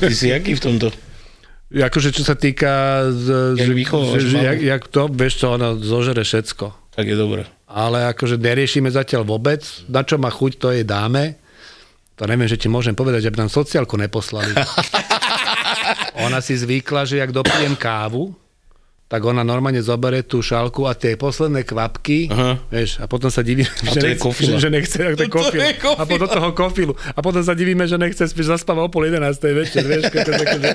Ty si jaký v tomto? Akože čo sa týka, Jak vychovávaš že, jak, jak to, vieš čo, ono zožere všetko. Tak je dobré. Ale akože neriešime zatiaľ vôbec, na čo má chuť, to jej dáme. To neviem, že ti môžem povedať, že by nám sociálku neposlali. Ona si zvykla, že jak dopijem kávu, tak ona normálne zoberie tú šálku a tie posledné kvapky, Aha. vieš, a potom sa diví, A že, nechce, že, že nechce, to je To je kofila. A potom toho kofilu. A potom sa divíme, že nechce, spíš zaspáva o pol 11. večer, vieš, to, akože,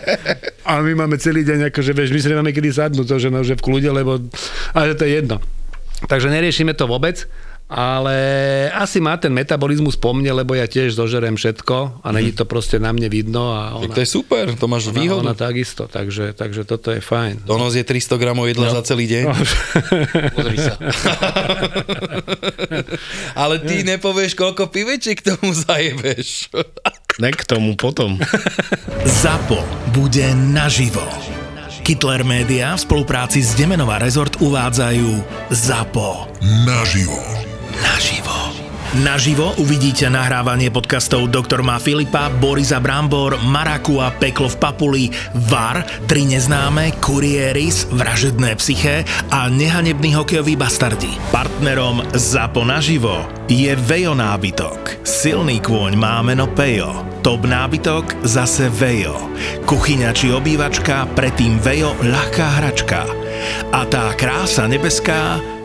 a my máme celý deň, akože, vieš, my si nemáme kedy sadnúť, to, že, no, že v kľude, lebo, ale to je jedno. Takže neriešime to vôbec, ale asi má ten metabolizmus po mne, lebo ja tiež zožerem všetko a není to proste na mne vidno a ona, Tak to je super, to máš ona, výhodu. ona takisto, takže, takže toto je fajn. Donos je 300 gramov jedla za celý deň. Pozri sa. Ale ty nepovieš, koľko pivečiek tomu zajebeš. Ne k tomu potom. ZAPO bude naživo. Kittler Media v spolupráci s Demenová rezort uvádzajú ZAPO. Naživo. Naživo. Naživo uvidíte nahrávanie podcastov Doktor má Filipa, Borisa Brambor, Maraku a Peklo v Papuli, VAR, Tri neznáme, Kurieris, Vražedné psyché a Nehanebný hokejový bastardi. Partnerom ZAPO naživo je Vejo nábytok. Silný kôň má meno Pejo. Top nábytok zase Vejo. Kuchyňa či obývačka, predtým Vejo ľahká hračka. A tá krása nebeská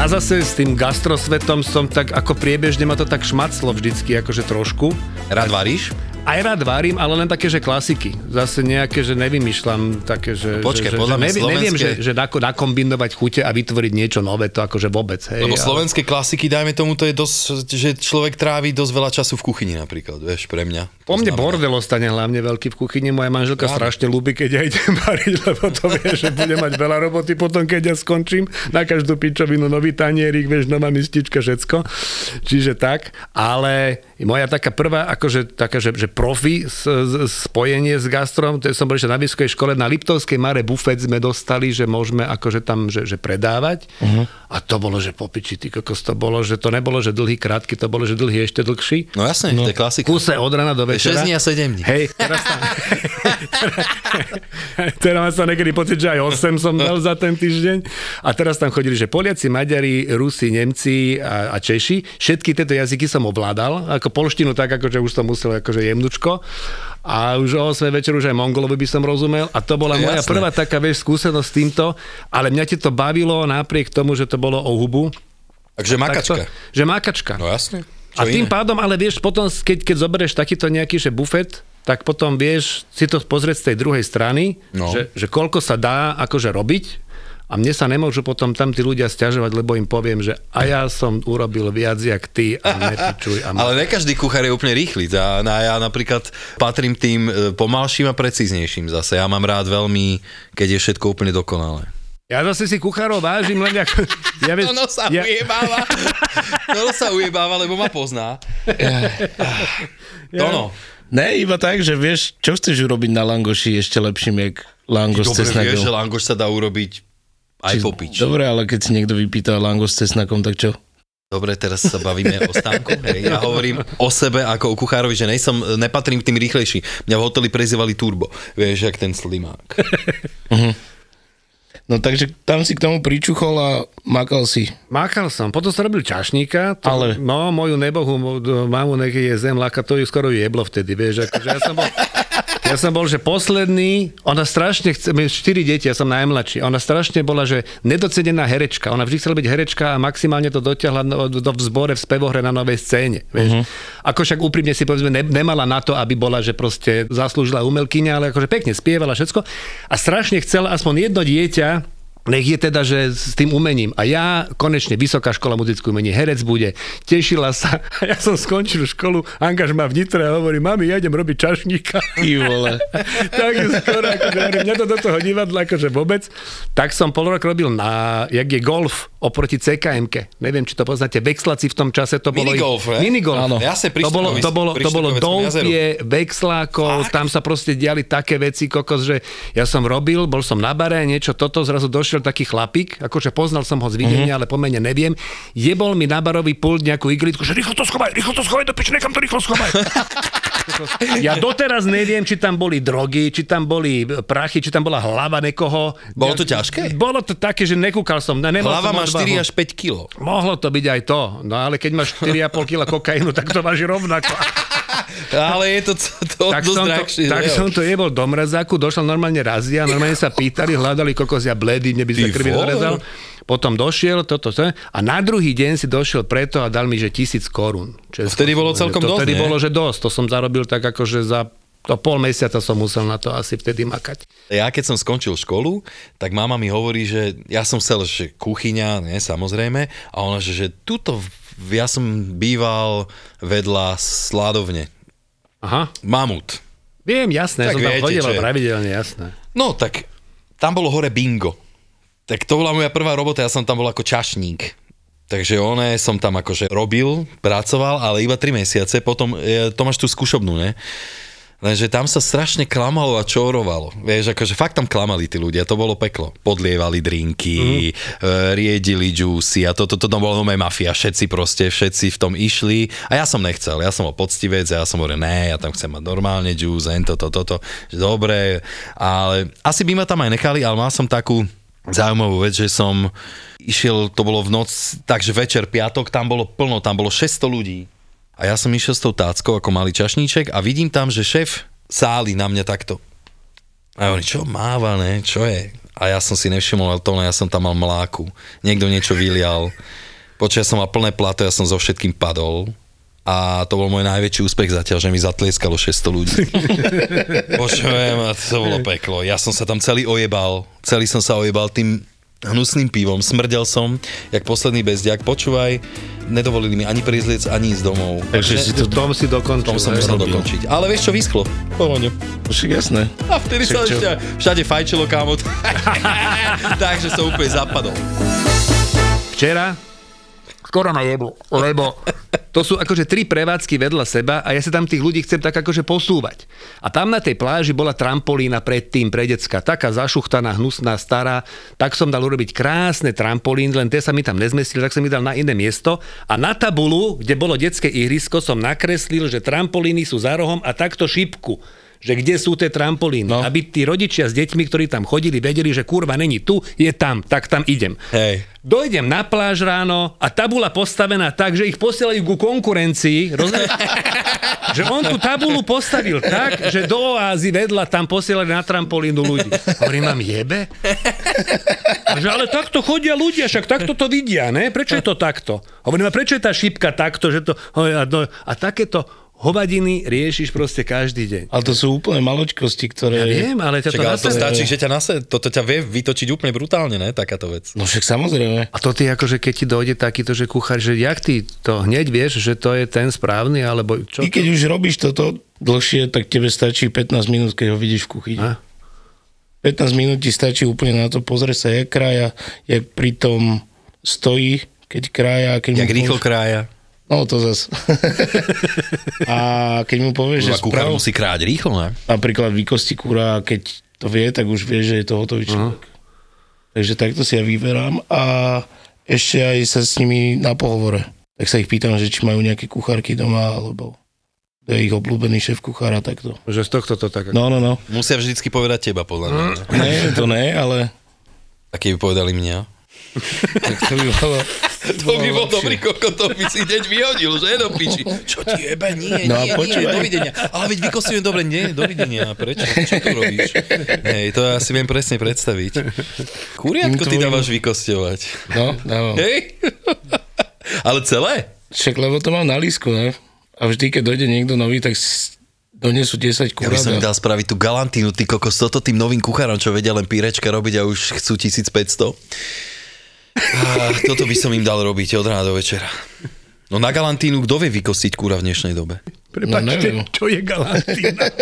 Ja zase s tým gastrosvetom som tak, ako priebežne ma to tak šmaclo vždycky, akože trošku. Rád varíš? Aj rád varím, ale len také, že klasiky. Zase nejaké, že nevymýšľam také, že... Počkaj, že, podľa že mňa neviem, neviem, že, slovenské- že nako, nakombinovať chute a vytvoriť niečo nové, to akože vôbec, hej. Lebo ale- slovenské klasiky, dajme tomu, to je dosť, že človek trávi dosť veľa času v kuchyni napríklad, vieš, pre mňa. Po mne znamená- bordel ostane hlavne veľký v kuchyni, moja manželka Áno. strašne ľúbi, keď ja idem variť, lebo to vie, že bude mať veľa roboty potom, keď ja skončím. Na každú pičovinu nový tanierik, vieš, nová mistička, všetko. Čiže tak, ale moja taká prvá, akože taká, že, že profi s, s, spojenie s gastrom, to som bol ešte na vysokej škole, na Liptovskej Mare bufet sme dostali, že môžeme akože tam, že, že predávať. Uh-huh. A to bolo, že popiči, ty kokos, to bolo, že to nebolo, že dlhý, krátky, to bolo, že dlhý ešte dlhší. No jasne, no. to je klasika. Kuse od rana do večera. 6 dní a 7 dní. Hej, teraz tam... teraz mám sa niekedy pocit, že aj 8 som dal za ten týždeň. A teraz tam chodili, že Poliaci, Maďari, Rusi, Nemci a, a Češi. Všetky tieto jazyky som ovládal. Ako polštinu tak, akože už som musel akože jemnučko. A už o 8 večer už aj Mongolovi by som rozumel. A to bola moja Jasné. prvá taká, vieš, skúsenosť s týmto. Ale mňa ti to bavilo napriek tomu, že to bolo o hubu. Takže makačka. Tak to, že makačka. No jasne. A Čo tým iné? pádom, ale vieš, potom, keď, keď zoberieš takýto nejaký že bufet, tak potom vieš si to pozrieť z tej druhej strany, No. že, že koľko sa dá akože robiť a mne sa nemôžu potom tam tí ľudia stiažovať, lebo im poviem, že a ja som urobil viac jak ty a nepičuj. A Ale ne každý kuchár je úplne rýchly. A na- ja napríklad patrím tým e, pomalším a precíznejším zase. Ja mám rád veľmi, keď je všetko úplne dokonalé. Ja zase si kuchárov vážim, len ako... Ja, vieš, Ono sa ja, ujebáva. Ono sa ujebáva, lebo ma pozná. Tono. Ne, iba tak, že vieš, čo chceš urobiť na langoši ešte lepším, jak langos s Dobre vieš, že langoš sa dá urobiť aj popič. Dobre, ale keď si niekto vypýta langos s cesnakom, tak čo? Dobre, teraz sa bavíme o stánku. Hej. Ja hovorím o sebe ako o kuchárovi, že nejsom, nepatrím k tým rýchlejší. Mňa v hoteli prezývali turbo. Vieš, jak ten slimák. No takže tam si k tomu pričuchol a makal si. Mákal som, potom som robil čašníka, to, Ale- no moju nebohu, mamu, nech je zem, laka, to ju skoro jeblo vtedy, vieš, akože ja som bol, ja som bol, že posledný, ona strašne chce, my štyri deti, ja som najmladší, ona strašne bola, že nedocenená herečka, ona vždy chcela byť herečka a maximálne to dotiahla do, do v zbore v spevohre na novej scéne, vieš. Uh-huh. Ako však úprimne si povedzme, ne, nemala na to, aby bola, že proste zaslúžila umelkyňa, ale akože pekne spievala všetko a strašne chcela aspoň jedno dieťa, nech je teda, že s tým umením. A ja konečne Vysoká škola muzickú umení, herec bude. Tešila sa. A ja som skončil školu, angažma v Nitre a hovorím, mami, ja idem robiť čašníka. Ty vole. tak skoro, akože hovorím, mňa to do toho divadla akože vôbec. Tak som pol rok robil na, jak je golf oproti CKM-ke. Neviem, či to poznáte. Vexlaci v tom čase to bolo... Minigolf, ne? Minigolf. Áno. Ja sa to bolo, to bolo, to bolo doupie, vexlákov, tam sa proste diali také veci, kokos, že ja som robil, bol som na bare, niečo toto, zrazu došiel taký chlapík, akože poznal som ho z videnia, ale pomene neviem, jebol mi na barový pult nejakú iglitku, že rýchlo to schovaj, rýchlo to schovaj do piči, nekam to rýchlo schovaj. Ja doteraz neviem, či tam boli drogy, či tam boli prachy, či tam bola hlava nekoho. Bolo to ťažké? Bolo to také, že nekúkal som. Hlava má odvahu. 4 až 5 kilo. Mohlo to byť aj to, no ale keď máš 4,5 kg kokainu, tak to váži rovnako. Ale je to, to tak dosť som to, drahšie. tak že jo? som to jebol do mrazáku, došla normálne razia, normálne sa pýtali, hľadali kokos, ja bledý, mne by sa krvi dorezal. Potom došiel, toto, to, a na druhý deň si došiel preto a dal mi, že tisíc korún. Česko- vtedy bolo celkom to dosť, vtedy nie? bolo, že dosť. To som zarobil tak akože za to pol mesiaca som musel na to asi vtedy makať. Ja keď som skončil školu, tak mama mi hovorí, že ja som chcel, že kuchyňa, ne, samozrejme, a ona, že, že tuto, ja som býval vedľa sládovne. Aha. Mamut. Viem, jasné, Tak som tam viete, chodil čo pravidelne, jasné. No tak, tam bolo hore bingo. Tak to bola moja prvá robota, ja som tam bol ako čašník. Takže oné som tam akože robil, pracoval, ale iba 3 mesiace, potom e, to máš tú skúšobnú, ne? Lenže tam sa strašne klamalo a čorovalo. Vieš, akože fakt tam klamali tí ľudia, to bolo peklo. Podlievali drinky, mm. riedili džúsy a toto to, to, to bola nové mafia. Všetci proste, všetci v tom išli. A ja som nechcel, ja som bol poctivec, ja som hovoril, ne, ja tam chcem mať normálne džús, toto, toto. Že Dobre, ale asi by ma tam aj nechali, ale mal som takú zaujímavú vec, že som išiel, to bolo v noc, takže večer, piatok, tam bolo plno, tam bolo 600 ľudí. A ja som išiel s tou táckou ako malý čašníček a vidím tam, že šéf sáli na mňa takto. A hovorím, čo máva, ne? Čo je? A ja som si nevšimol, ale to ja som tam mal mláku. Niekto niečo vylial. Počas ja som mal plné plato, ja som so všetkým padol. A to bol môj najväčší úspech zatiaľ, že mi zatlieskalo 600 ľudí. Počujem, a to bolo peklo. Ja som sa tam celý ojebal. Celý som sa ojebal tým hnusným pivom. Smrdel som, jak posledný bezdiak. Počúvaj, nedovolili mi ani prizliec, ani ísť domov. Takže si to... V tom si dokončil. Tom som musel dokončiť. Ale vieš čo, vyschlo. Pohoňu. Však jasné. A vtedy sa Však ešte všade fajčilo, kámo. Takže som úplne zapadol. Včera skoro na jeblo, lebo to sú akože tri prevádzky vedľa seba a ja sa tam tých ľudí chcem tak akože posúvať. A tam na tej pláži bola trampolína predtým pre decka, taká zašuchtaná, hnusná, stará, tak som dal urobiť krásne trampolín, len tie sa mi tam nezmestili, tak som ich dal na iné miesto. A na tabulu, kde bolo detské ihrisko, som nakreslil, že trampolíny sú za rohom a takto šipku že kde sú tie trampolíny. No. Aby tí rodičia s deťmi, ktorí tam chodili, vedeli, že kurva není tu, je tam, tak tam idem. Hej. Dojdem na pláž ráno a tabula postavená tak, že ich posielajú ku konkurencii. Rozumieš? že on tú tabulu postavil tak, že do oázy vedľa tam posielali na trampolínu ľudí. Hovorím, mám jebe? A že, ale takto chodia ľudia, však takto to vidia, ne? Prečo je to takto? Hovorím, a prečo je tá šipka takto, že to... A, no, a takéto hovadiny riešiš proste každý deň. Ale to sú úplne maločkosti, ktoré... Ja viem, ale ťa to, Čak, ale to stačí, že ťa nase, toto ťa vie vytočiť úplne brutálne, ne? Takáto vec. No však samozrejme. A to ty akože keď ti dojde takýto, že kuchár, že jak ty to hneď vieš, že to je ten správny, alebo čo? Ty keď už robíš toto dlhšie, tak tebe stačí 15 minút, keď ho vidíš v kuchyni. A? 15 minút ti stačí úplne na to pozrieť sa, jak krája, jak pri tom stojí, keď krája. Keď Jak rýchlo krája. No to zas. a keď mu povieš, že sprav, musí kráť rýchlo, ne? napríklad výkosti kúra, keď to vie, tak už vie, že je to hotový človek. Takže takto si ja vyberám a ešte aj sa s nimi na pohovore. tak sa ich pýtam, že či majú nejaké kuchárky doma, alebo to je ich obľúbený šéf kuchára, takto. Že z tohto to tak... No, no, no. Musia vždycky povedať teba, podľa mňa. Nie, to ne, ale A keby povedali mňa? tak to by bolo... To by bol dobrý koko, to by si deň vyhodil, že do piči. Čo ti jebe? Nie, No a nie, nie, dovidenia. Ale veď vykostujem dobre, nie, dovidenia. Prečo? Čo tu robíš? Hej, to ja si viem presne predstaviť. Kuriatko ty dávaš vykosťovať. No, dávam. Hej? Ale celé? Však lebo to mám na lísku, ne? A vždy, keď dojde niekto nový, tak donesú 10 Ja by som kurát. dal spraviť tú galantínu, ty kokos, toto tým novým kuchárom, čo vedia len pírečka robiť a už chcú 1500. A toto by som im dal robiť od rána do večera. No na galantínu kto vie vykostiť kúra v dnešnej dobe? Prepačte, No, čo je galantína?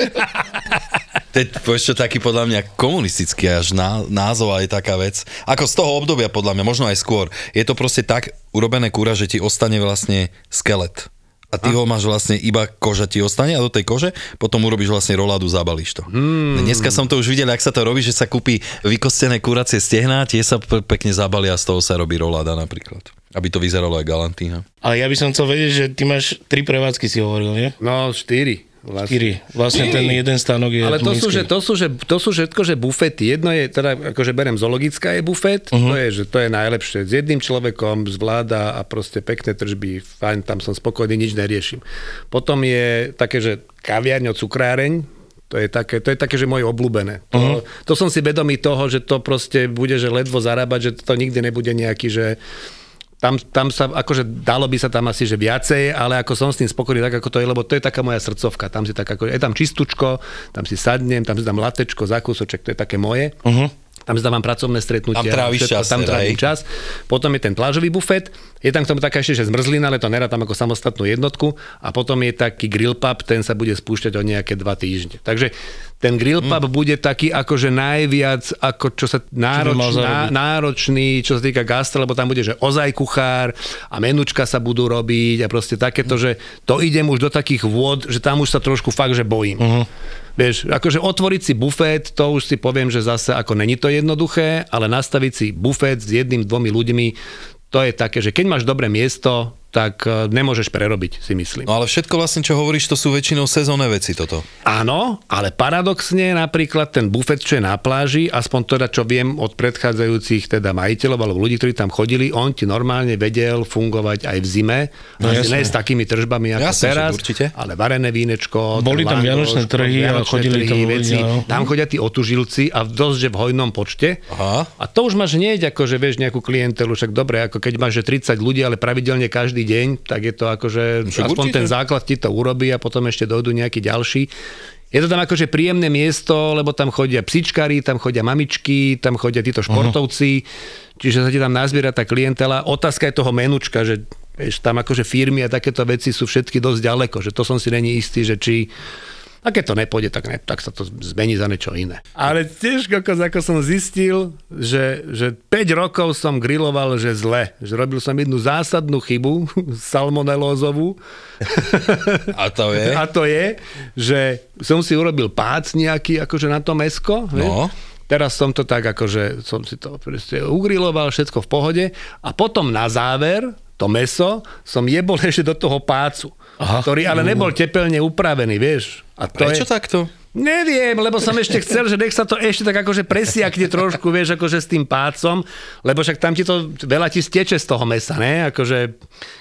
To je čo, taký podľa mňa komunistický až ná, názov a je taká vec. Ako z toho obdobia podľa mňa, možno aj skôr. Je to proste tak urobené kúra, že ti ostane vlastne skelet. A ty ho máš vlastne, iba koža ti ostane a do tej kože potom urobíš vlastne roládu, zabalíš to. Hmm. Dneska som to už videl, ak sa to robí, že sa kúpi vykostené kuracie stehná, tie sa pe- pekne zabalia a z toho sa robí roláda napríklad. Aby to vyzeralo ako galantína. Ale ja by som chcel vedieť, že ty máš tri prevádzky, si hovoril, nie? No, štyri. Vlastne. Štyri. Vlastne ten jeden stánok je Ale to sú, že, to, sú, že, to sú všetko, že bufety. Jedno je, teda akože berem zoologická je bufet, uh-huh. to je, že to je najlepšie. S jedným človekom zvláda a proste pekné tržby, fajn, tam som spokojný, nič neriešim. Potom je také, že kaviarňo, cukráreň, to je také, to je také že moje obľúbené. To, uh-huh. to som si vedomý toho, že to proste bude, že ledvo zarábať, že to nikdy nebude nejaký, že tam, tam sa, akože dalo by sa tam asi, že viacej, ale ako som s tým spokojný, tak ako to je, lebo to je taká moja srdcovka. Tam si tak ako, je tam čistúčko, tam si sadnem, tam si dám latečko, zakúsoček, to je také moje. Uh-huh. Tam si dávam pracovné stretnutia. Tam tráviš všetko, čas Tam trávim hej? čas. Potom je ten plážový bufet, je tam k tomu taká ešte, že zmrzlina, ale to nerad tam ako samostatnú jednotku. A potom je taký grill pub, ten sa bude spúšťať o nejaké dva týždne. Takže ten grill pub Mm. bude taký akože najviac, ako čo sa nároč, mal ná, náročný, čo sa týka gastra, lebo tam bude, že ozaj kuchár a menučka sa budú robiť a proste takéto, že to idem už do takých vôd, že tam už sa trošku fakt, že bojím. Uh-huh. Vieš, akože otvoriť si bufet, to už si poviem, že zase ako není to jednoduché, ale nastaviť si bufet s jedným, dvomi ľuďmi, to je také, že keď máš dobré miesto, tak e, nemôžeš prerobiť, si myslím. No ale všetko vlastne, čo hovoríš, to sú väčšinou sezónne veci toto. Áno, ale paradoxne napríklad ten bufet, čo je na pláži, aspoň teda čo viem od predchádzajúcich teda majiteľov alebo ľudí, ktorí tam chodili, on ti normálne vedel fungovať aj v zime. No, ne s takými tržbami ako Jasné, že teraz, určite. ale varené vínečko, Boli tam langoš, vianočné trhy a chodili tam trhy, ľudia, veci. no. Tam chodia tí otužilci a dosť, že v hojnom počte. Aha. A to už máš hneď, ako že vieš nejakú klientelu, však dobre, ako keď máš že 30 ľudí, ale pravidelne každý deň, tak je to akože Však aspoň určite. ten základ ti to urobí a potom ešte dojdú nejakí ďalší. Je to tam akože príjemné miesto, lebo tam chodia psičkári, tam chodia mamičky, tam chodia títo športovci, čiže sa ti tam nazbiera tá klientela. Otázka je toho menučka, že vieš, tam akože firmy a takéto veci sú všetky dosť ďaleko, že to som si není istý, že či a keď to nepôjde, tak, ne, tak sa to zmení za niečo iné. Ale tiež, kokos, ako som zistil, že, že 5 rokov som griloval, že zle. Že robil som jednu zásadnú chybu, salmonelózovú. A to je? A to je, že som si urobil pác nejaký akože na to mesko. vieš. No. Teraz som to tak akože, som si to proste ugriloval, všetko v pohode. A potom na záver, to meso, som jebol ešte do toho pácu. Aha. Ktorý ale nebol tepelne upravený, vieš. A to Prečo je, takto? Neviem, lebo som ešte chcel, že nech sa to ešte tak akože presiakne trošku, vieš, akože s tým pácom, lebo však tam ti to veľa ti steče z toho mesa, ne? Akože,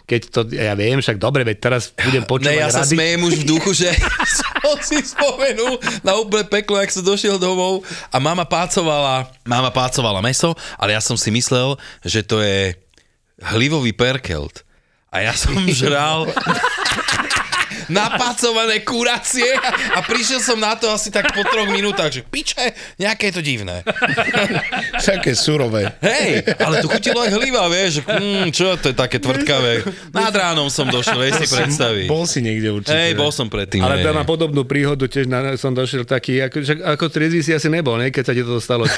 keď to, ja viem, však dobre, veď teraz budem počúvať Ne, ja sa rady. smejem už v duchu, že som si spomenul na úplne peklo, jak som došiel domov a mama pácovala, mama pácovala meso, ale ja som si myslel, že to je hlivový perkelt. A ja som žral napácované kuracie a prišiel som na to asi tak po troch minútach, že piče, nejaké je to divné. Také surové. Hej, ale to chutilo aj hliva, vieš, že mm, čo to je také tvrdkavé. Nad ránom som došiel, vieš si predstaviť. Bol si niekde určite. Hej, bol som predtým. Ale tam mám podobnú príhodu, tiež na, som došiel taký, ako, že, ako triezvy si asi nebol, ne, keď sa ti to stalo.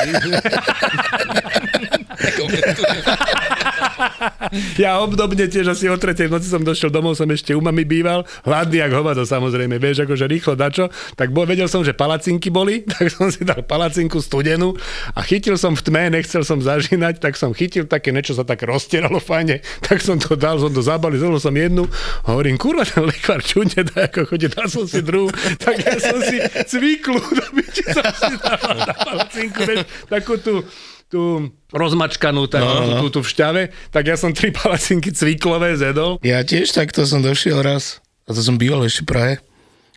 Ja obdobne tiež asi o tretej noci som došiel domov, som ešte u mami býval, hladný jak hovado samozrejme, vieš, akože rýchlo dačo, tak bol, vedel som, že palacinky boli, tak som si dal palacinku studenú a chytil som v tme, nechcel som zažínať, tak som chytil také niečo sa tak roztieralo fajne, tak som to dal, som to zabali, zobral som jednu, hovorím, kurva, ten lekvár čudne dá, ako chodí, dal som si druhú, tak ja som si cviklu, do som si dal na palacinku, vieš, takú tú, tú rozmačkanú tak, no, no. Tú, tú v šťave, tak ja som tri palacinky cviklové zedol. Ja tiež takto som došiel raz, a to som býval ešte v Prahe.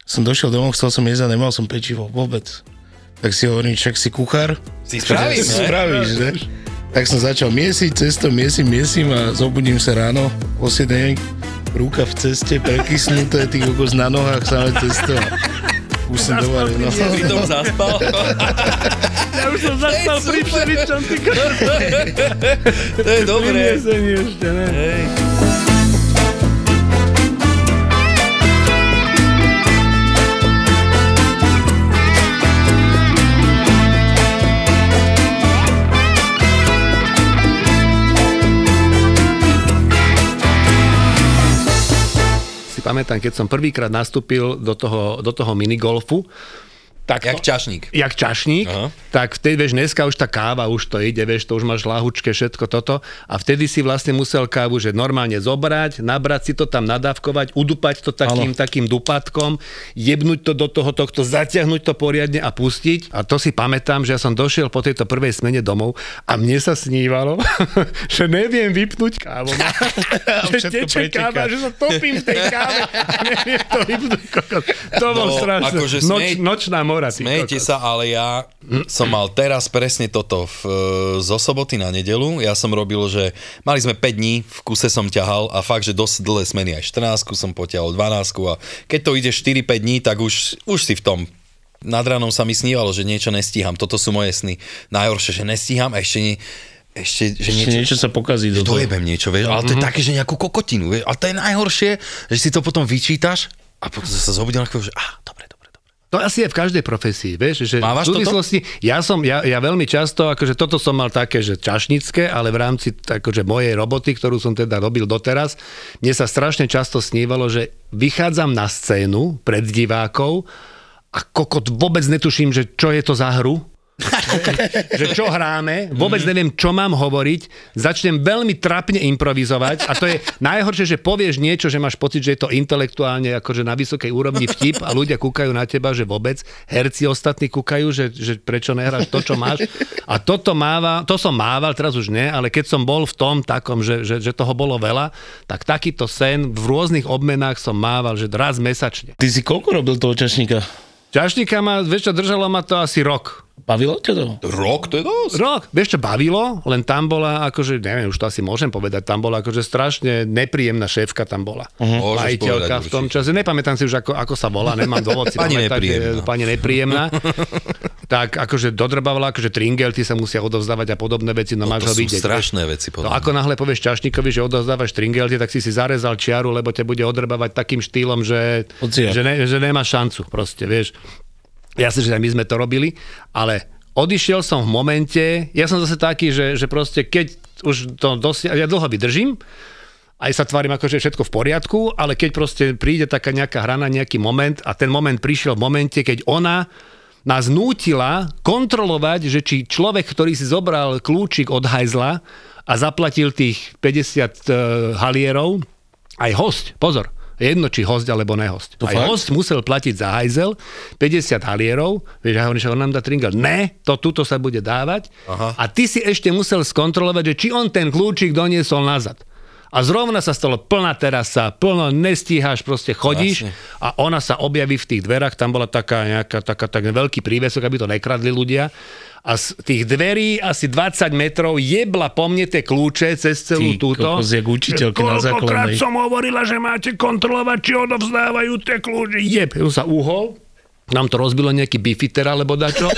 Som došiel domov, chcel som jesť a nemal som pečivo vôbec. Tak si hovorím, však si kuchár. Si spravíš, si ne? spravíš, že? Tak som začal miesiť cesto, miesím, miesím a zobudím sa ráno o 7, ruka v ceste, prekysnuté, ty kokos na nohách, samé cesto. Už som doma, no. Pritom zaspal. Ja už som zaspal pri všeličom, ty to je dobré. Priniesení ešte, ne? Hej. Pamätám, keď som prvýkrát nastúpil do toho, do toho minigolfu, tak Jak čašník. jak čašník, Aha. tak vtedy, vieš, dneska už tá káva, už to ide, vieš, to už máš lahučke, všetko toto. A vtedy si vlastne musel kávu, že normálne zobrať, nabrať si to tam, nadávkovať, udupať to takým, takým dupátkom, jebnúť to do toho tohto, zatiahnuť to poriadne a pustiť. A to si pamätám, že ja som došiel po tejto prvej smene domov a mne sa snívalo, že neviem vypnúť kávu. že teče káva, že sa topím v tej káve a neviem to vypnúť. kokos. To bol No, strašné. akože Noč, smej- nočná mora. kokos. sa, ale ja som mal teraz presne toto v, zo soboty na nedelu. Ja som robil, že mali sme 5 dní, v kuse som ťahal a fakt, že dosť dlhé smeny aj 14 som poťahol, 12 a keď to ide 4-5 dní, tak už, už si v tom nad ránom sa mi snívalo, že niečo nestíham. Toto sú moje sny. Najhoršie, že nestíham a ešte, nie, ešte, že Ešte niečo, niečo sa pokazí do toho. dojebem niečo, vieš, ale to je také, že nejakú kokotinu, vieš, ale to je najhoršie, že si to potom vyčítaš a potom sa zobudil na chvíľu, že ah, dobre. To asi je v každej profesii, vieš, že Mávaš v súvislosti, ja som, ja, ja veľmi často, akože toto som mal také, že čašnické, ale v rámci akože mojej roboty, ktorú som teda robil doteraz, mne sa strašne často snívalo, že vychádzam na scénu pred divákov a kokot vôbec netuším, že čo je to za hru, že čo hráme, vôbec neviem, čo mám hovoriť, začnem veľmi trapne improvizovať a to je najhoršie, že povieš niečo, že máš pocit, že je to intelektuálne akože na vysokej úrovni vtip a ľudia kúkajú na teba, že vôbec, herci ostatní kúkajú, že, že prečo nehráš to, čo máš. A toto máva, to som mával, teraz už nie, ale keď som bol v tom takom, že, že, že toho bolo veľa, tak takýto sen v rôznych obmenách som mával, že raz mesačne. Ty si koľko robil toho čašníka? Čašníka ma, vieš čo, držalo ma to asi rok. Bavilo ťa to? Rok, to je dosť. Rok, vieš čo bavilo, len tam bola akože, neviem, už to asi môžem povedať, tam bola akože strašne nepríjemná šéfka tam bola. Uh-huh. Majiteľka v tom určite. čase, nepamätám si už ako, ako sa volá, nemám dôvod si Pani pamätať, nepríjemná. pani nepríjemná. tak akože dodrbávala, akože tringelty sa musia odovzdávať a podobné veci, no, No, máš to ho sú vidieť. strašné veci, No podľa ako náhle povieš čašníkovi, že odovzdávaš tringelty, tak si si zarezal čiaru, lebo ťa bude odrbávať takým štýlom, že, že, ne, že nemá šancu proste, vieš. Jasne, že aj my sme to robili, ale odišiel som v momente, ja som zase taký, že, že proste keď už to dosia, ja dlho vydržím, aj sa tvárim ako, že je všetko v poriadku, ale keď proste príde taká nejaká hra na nejaký moment a ten moment prišiel v momente, keď ona nás nútila kontrolovať, že či človek, ktorý si zobral kľúčik od hajzla a zaplatil tých 50 uh, halierov, aj host, pozor, jedno či host alebo nehost. To aj fakt? host musel platiť za hajzel 50 halierov, vieš, a hovorí, že on nám dá tringel. Ne, to tuto sa bude dávať. Aha. A ty si ešte musel skontrolovať, že či on ten kľúčik doniesol nazad. A zrovna sa stalo plná terasa, plno nestíhaš, proste chodíš Jasne. a ona sa objaví v tých dverách, tam bola taká nejaká, taká, tak veľký prívesok, aby to nekradli ľudia. A z tých dverí asi 20 metrov jebla po mne tie kľúče cez celú Ty túto. kokos, jak učiteľky na základnej. som hovorila, že máte kontrolovať, či odovzdávajú tie kľúče. Jeb, ju sa uhol, nám to rozbilo nejaký bifiter alebo dačo.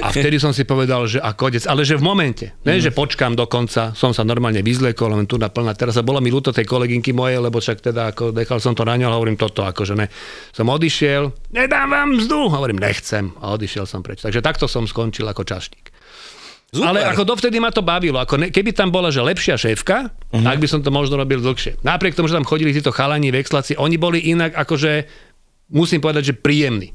A vtedy som si povedal, že a kodec, ale že v momente, ne, že počkám do konca, som sa normálne vyzlekol, len tu na plná terasa. Bolo mi ľúto tej kolegynky mojej, lebo však teda ako nechal som to na ňo, hovorím toto, akože ne. Som odišiel, nedám vám mzdu, hovorím, nechcem a odišiel som preč. Takže takto som skončil ako čašník. Super. Ale ako dovtedy ma to bavilo. Ako ne, keby tam bola, že lepšia šéfka, uh-huh. tak by som to možno robil dlhšie. Napriek tomu, že tam chodili títo chalani, vexlaci, oni boli inak akože, musím povedať, že príjemní.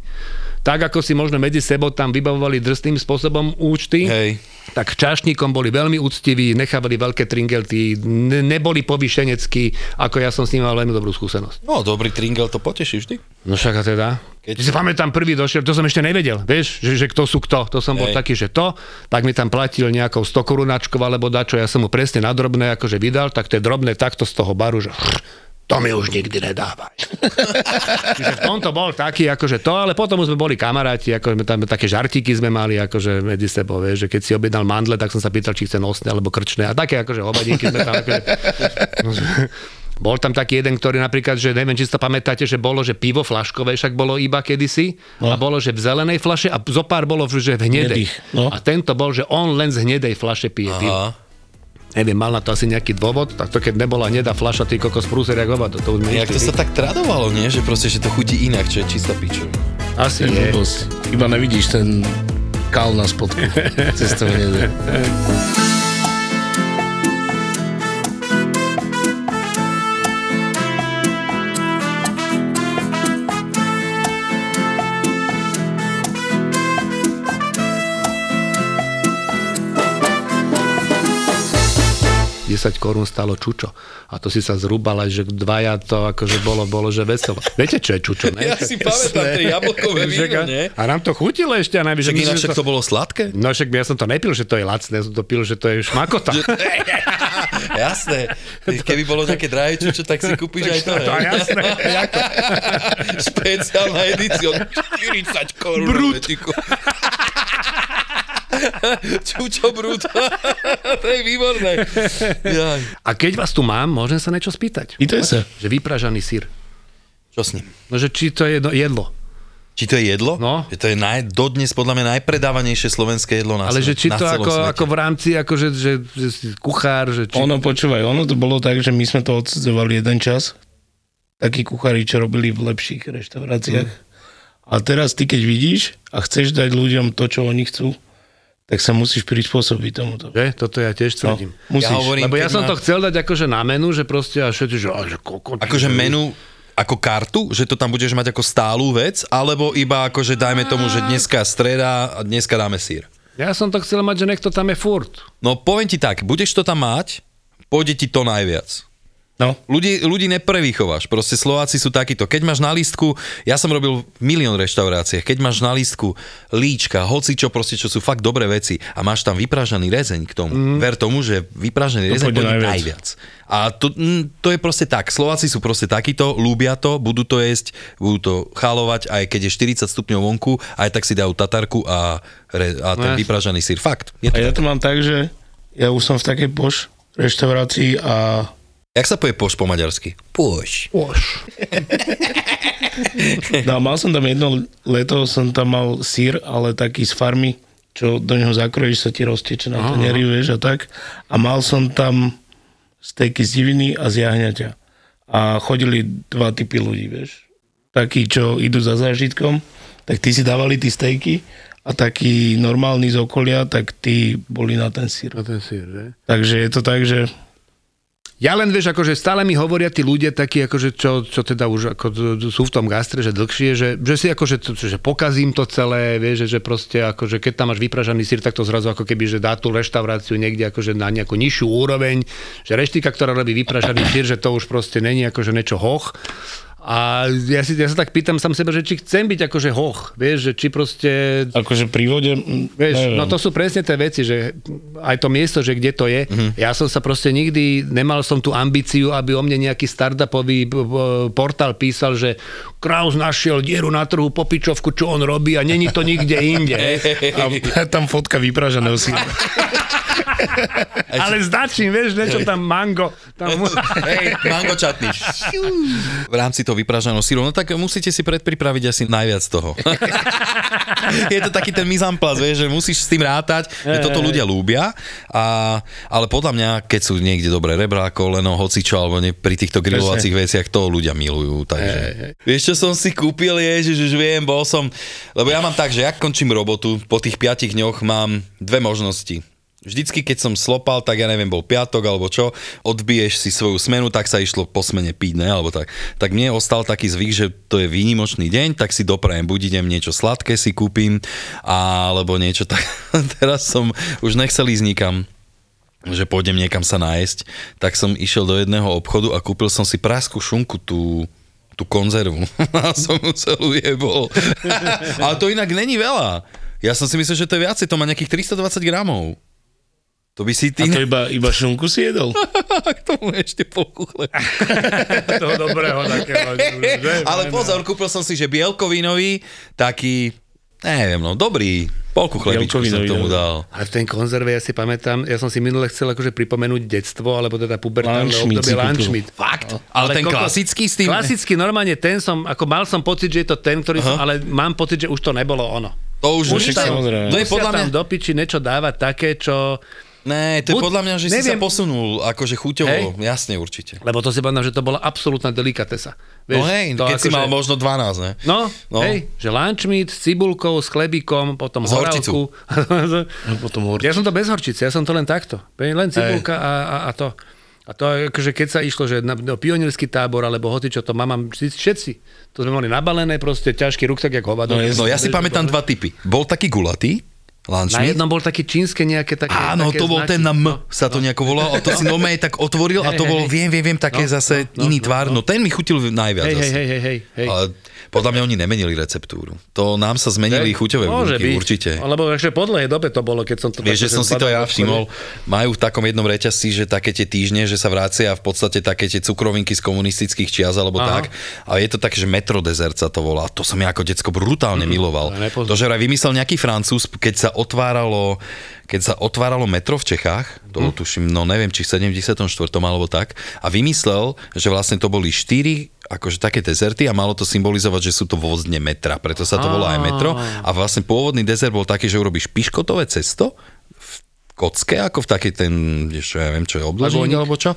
Tak ako si možno medzi sebou tam vybavovali drsným spôsobom účty, Hej. tak čašníkom boli veľmi úctiví, nechávali veľké tringelty, ne, neboli povýšeneckí, ako ja som s nimi mal veľmi dobrú skúsenosť. No, dobrý tringel to poteší vždy. No však a teda. Keď- si pamätám, prvý došiel, to som ešte nevedel, vieš, že, že kto sú kto. To som bol Hej. taký, že to, tak mi tam platil nejakou 100 korunačkou alebo dačo, ja som mu presne na drobné akože vydal, tak to je drobné takto z toho baru, že to mi už nikdy nedávaj. Čiže v tomto bol taký, akože to, ale potom už sme boli kamaráti, ako sme tam také žartíky sme mali, akože medzi sebou, vieš, že keď si objednal mandle, tak som sa pýtal, či chce nosné alebo krčné a také akože obadíky sme tam akože, bol tam taký jeden, ktorý napríklad, že neviem, či si to pamätáte, že bolo, že pivo flaškové však bolo iba kedysi no. a bolo, že v zelenej flaše a zo pár bolo, že v hnedej. Hnedých, no. A tento bol, že on len z hnedej flaše pije pivo. Neviem, mal na to asi nejaký dôvod, tak to keď nebola hnedá flaša, ty kokos prúser, jak hovado, to už sme Jak to sa tak tradovalo, nie? Že proste, že to chutí inak, čo je čistá piču. Asi To je. Iba nevidíš ten kal na spodku cestovanie. ...10 korún stalo čučo. A to si sa zrúbala, že dvaja to akože bolo, bolo, že veselo. Viete, čo je čučo, ne? Ja si pamätám tie jablkové víno, a- nie? A nám to chutilo ešte a najvyššie. Však inak však to bolo sladké? No však ja som to nepil, že to je lacné, ja som to pil, že to je šmakota. Jasné. Keby bolo také drahé čučo, tak si kúpiš aj to. to hej? jasné. Špeciálna edícia. 40 korún. Brut. Čučo brut. to je výborné. Jaj. A keď vás tu mám, môžem sa niečo spýtať. Pýtaj sa. Že vypražaný sír. Čo s ním? No, že či to je jedlo. Či to je jedlo? No. Že to je naj, dodnes podľa mňa najpredávanejšie slovenské jedlo na Ale že či to ako, svete. ako v rámci, ako že, že, že kuchár, že či... Ono, počúvaj, ono to bolo tak, že my sme to odsudzovali jeden čas. Takí kuchári, čo robili v lepších reštauráciách. A teraz ty, keď vidíš a chceš dať ľuďom to, čo oni chcú, tak sa musíš prispôsobiť tomuto. Že? Toto ja tiež No, tvrdím. musíš. Ja hovorím, Lebo ja som má- to chcel dať akože na menu, že proste a všetci, že, a, že koko, Akože menu ako kartu, že to tam budeš mať ako stálu vec, alebo iba akože dajme tomu, že dneska streda a dneska dáme sír. Ja som to chcel mať, že nech to tam je furt. No poviem ti tak, budeš to tam mať, pôjde ti to najviac. No, Ľudí, ľudí neprevýchováš, proste Slováci sú takíto. Keď máš na lístku, ja som robil milión reštauráciách, keď máš na lístku líčka, hoci čo proste, čo sú fakt dobré veci a máš tam vypražaný rezeň k tomu, mm. ver tomu, že vypražený To rezeň pôjde najviac. najviac. A to, mm, to je proste tak, Slováci sú proste takíto, ľúbia to, budú to jesť, budú to chalovať, aj keď je 40 stupňov vonku, aj tak si dajú tatarku a, re, a ten jasne. vypražený sír. Fakt. Je a to ja tak. to mám tak, že ja už som v takej poš reštaurácii a Jak sa povie poš po maďarsky? Poš. Už. No, a mal som tam jedno leto, som tam mal sír, ale taký z farmy, čo do neho zakrojíš, sa ti rozteče na tanieri, vieš, a tak. A mal som tam stejky z diviny a z jahňaťa. A chodili dva typy ľudí, vieš. Takí, čo idú za zážitkom, tak tí si dávali tí stejky a takí normálni z okolia, tak tí boli na ten sír. Na ten sír, že? Takže je to tak, že Ja len vieš, akože stále mi hovoria tí ľudia takí, akože čo, čo teda už ako sú v tom gastre, že dlhšie, že, že si akože, že pokazím to celé, vieš, že, že proste akože keď tam máš vypražaný sír, tak to zrazu ako keby, že dá tú reštauráciu niekde akože na nejakú nižšiu úroveň, že reštika, ktorá robí vypražaný sír, že to už proste není akože niečo hoch. A ja, si, ja sa tak pýtam sám seba, že či chcem byť akože hoch, vieš, že či proste akože pri vode... Vieš, neviem. no to sú presne tie veci, že aj to miesto, že kde to je. Mm-hmm. Ja som sa proste nikdy, nemal som tú ambíciu, aby o mne nejaký startupový portál písal, že Kraus našiel dieru na trhu, popičovku, čo on robí a není to nikde inde. A tam fotka vypraženého síra. Ale značím, vieš, niečo tam mango. Tam... Hej, mango čatný. V rámci toho vypražaného síru, no tak musíte si predpripraviť asi najviac toho. je to taký ten mizamplaz, vieš, že musíš s tým rátať, že toto ľudia ľúbia, a, ale podľa mňa, keď sú niekde dobré rebra, koleno, hocičo, alebo ne, pri týchto grilovacích veciach, to ľudia milujú, takže. Vieš, čo som si kúpil, ježiš, už viem, bol som, lebo ja mám tak, že ak končím robotu, po tých piatich dňoch mám dve možnosti Vždycky, keď som slopal, tak ja neviem, bol piatok alebo čo, odbiješ si svoju smenu, tak sa išlo po smene piť, ne, alebo tak. Tak mne ostal taký zvyk, že to je výnimočný deň, tak si doprajem, buď idem niečo sladké si kúpim, alebo niečo tak. Teraz som už nechcel ísť nikam že pôjdem niekam sa nájsť, tak som išiel do jedného obchodu a kúpil som si praskú šunku, tú, tú konzervu. A som mu celú jebol. Ale to inak není veľa. Ja som si myslel, že to je viacej, to má nejakých 320 gramov. To by si ty... A to iba, iba šunku si jedol? K tomu ešte polku chleba. Toho dobrého takého. že? Ale pozor, kúpil som si, že bielkovinový, taký, neviem, no dobrý, polku chlebičku som tomu dobre. dal. A v ten konzerve ja si pamätám, ja som si minule chcel akože pripomenúť detstvo, alebo teda pubertálne obdobie si kúpil. Lunchmeat. Fakt? Ale, ten kokos- klasický s tým... Klasicky normálne ten som, ako mal som pocit, že je to ten, ktorý som, ale mám pocit, že už to nebolo ono. To už, Už tam- samozrejme. to je Musia podľa mňa... tam do piči niečo dávať také, čo... Ne, to je Buď- podľa mňa, že si sa neviem. posunul, akože chuťovo, Hej. jasne určite. Lebo to si pamätám, že to bola absolútna delikatesa. No hej, to keď si akože- mal možno 12, ne? No, No. no, hej, že lunch meat s cibulkou, s chlebíkom, potom horčicou. horálku. A potom hor... ja som to bez horčice, ja som to len takto. Len cibulka a, a, a to. A to akože keď sa išlo, že na, na pionierský tábor, alebo hoci čo to mám, všetci. To sme mali nabalené, proste ťažký ruksak, jak hovado. No, No ja si pamätám dva typy. Bol taký gulatý, lunch Na jednom bol taký čínske nejaké také Áno, také to bol znaky. ten na M, No. sa to nejako volalo, a to si normálne tak otvoril a to hej, viem, viem, viem, také No, zase no, no, iný no, tvár, no no. ten mi chutil najviac hej, zase. hej, hej, hej, hej. Ale podľa mňa oni nemenili receptúru. To nám sa zmenili chuťové Môže bunky, byť. určite. Lebo ešte po dlhej dobe to bolo, keď som to... Vieš, že som si to ja všimol, majú v takom jednom reťazci, že také tie týždne, že sa vracia v podstate také tie cukrovinky z komunistických čias alebo Aha. tak. A je to také, že metrodezert sa to volá. To som ja ako decko brutálne miloval. to nepoznám. To, že vraj vymyslel nejaký francúz, keď sa otváralo keď sa otváralo metro v Čechách, to Mhm. tuším, no neviem, či v 74. alebo tak, a vymyslel, že vlastne to boli štyri akože také dezerty a malo to symbolizovať, že sú to vozdne metra, preto sa to volá aj metro. A vlastne pôvodný dezert bol taký, že urobíš piškotové cesto v kocke, ako v takej ten, čo, ja viem, čo je oni- alebo čo.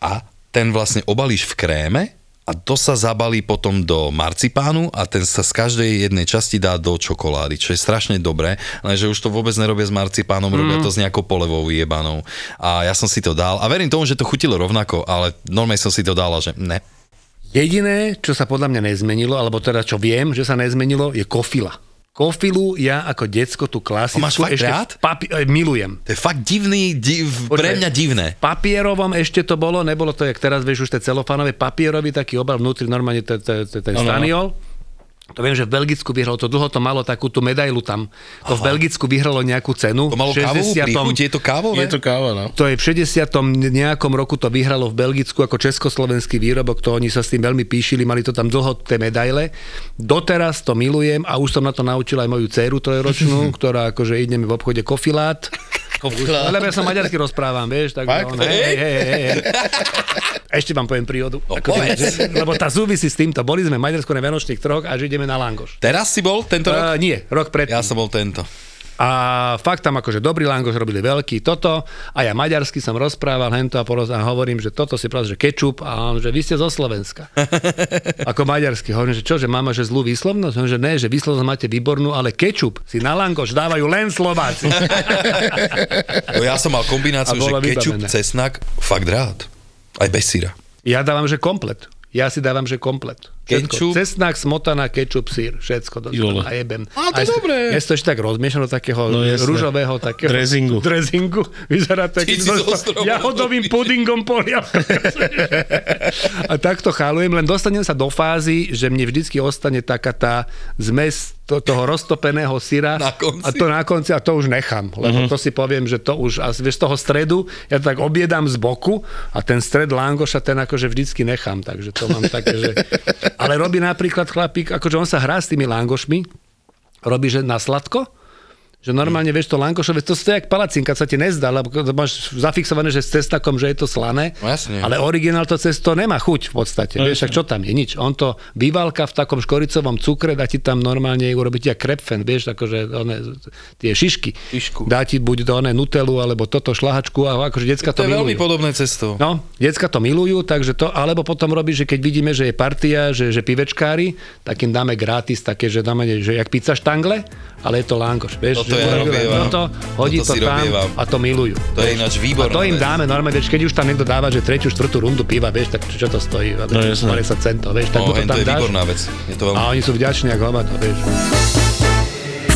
A ten vlastne obalíš v kréme a to sa zabalí potom do marcipánu a ten sa z každej jednej časti dá do čokolády, čo je strašne dobré, lenže už to vôbec nerobia s marcipánom, mm. robia to s nejakou polevou vyjebanou. A ja som si to dal a verím tomu, že to chutilo rovnako, ale normálne som si to dal a že ne. Jediné, čo sa podľa mňa nezmenilo, alebo teda čo viem, že sa nezmenilo, je kofila. Kofilu ja ako decko tú klasickú To máš fakt ešte rád? papi- eh, milujem. To je fakt divný, div, pre mňa divné. V papierovom ešte to bolo, nebolo to, jak teraz vieš, už tie celofánové, papierový taký obal, vnútri normálne ten, ten, ten Áno. staniol. To viem, že v Belgicku vyhralo, to dlho to malo takú tú medailu tam. To v Belgicku vyhralo nejakú cenu. To malo v kávovú 60. príchuť, je to kávové? Je to káva, no. To je v 60. nejakom roku to vyhralo v Belgicku ako československý výrobok, to oni sa s tým veľmi píšili, mali to tam dlho tie medaile. Doteraz to milujem a už som na to naučil aj moju dceru trojročnú, ktorá akože ideme v obchode kofilát. Lebo ja sa maďarsky rozprávam, vieš, tak Fakt? on, hej, hej, hej, hej. Ešte vám poviem príhodu. No, Akože, povedz. lebo tá súvisí s týmto. Boli sme v Maďarsku na Vianočných troch a že ideme na Langoš. Teraz si bol tento rok? Uh, nie, rok predtým. Ja som bol tento. A fakt tam akože dobrý langoš robili veľký toto a ja maďarsky som rozprával hento a, poroz, a hovorím, že toto si pravda, že kečup a on, že vy ste zo Slovenska. Ako maďarsky. Hovorím, že čo, že máme že zlú výslovnosť? On, že ne, že výslovnosť máte výbornú, ale kečup si na langoš dávajú len Slováci. No ja som mal kombináciu, že kečup, cesnak, fakt rád. Aj bez syra. Ja dávam, že komplet. Ja si dávam, že komplet. Kečup? Cesnak, smotana, kečup, sír, všetko do Jole. a jebem. A to je dobré. Ja si to ešte tak rozmiešam do takého No rúžového takého Dresingu. dresingu. Vyzerá to, keď jahodovým pudingom polievka. a takto chálujem, len dostanem sa do fázy, že mne vždycky ostane taká tá zmes to, toho roztopeného syra Na konci. a to na konci a to už nechám, lebo to si poviem, že to už, a vieš, z toho stredu, ja to tak obiedam z boku a ten stred langoša ten akože vždycky nechám, takže to mám také, že... Ale robí napríklad chlapík, akože on sa hrá s tými langošmi, robí, že na sladko, že normálne, vieš, to langošové, to je jak palacinka, sa ti nezdá, lebo to máš zafixované, že s cestakom, že je to slané, No jasne. ale originál to cesto nemá chuť v podstate, No vieš, tak čo tam je, nič. On to vyvalka v takom škoricovom cukre, dá ti tam normálne urobiť jak krepfen, vieš, akože one, tie šišky. Šišku. Dá ti buď do one nutelu, alebo toto šlahačku, a akože decka to, To je veľmi milujú. podobné cesto. No, decka to milujú, takže to, alebo potom robí, že keď vidíme, že je partia, že, že pivečkári, tak im dáme gratis také, že dáme, že jak pizza štangle, ale je to langoš, vieš, Toto ja robievam. Toto, hodí Toto to tam robievam. a to milujú. To je ináč výborná A to im dáme normálne, vieš, keď už tam niekto dáva, že tretiu, štvrtú rundu piva, vieš, tak čo to stojí? No, jasné. 50 centov, vieš, tak No, to tam to je dáš. výborná vec. Je to veľmi... A oni sú vďační ako hovado, vieš.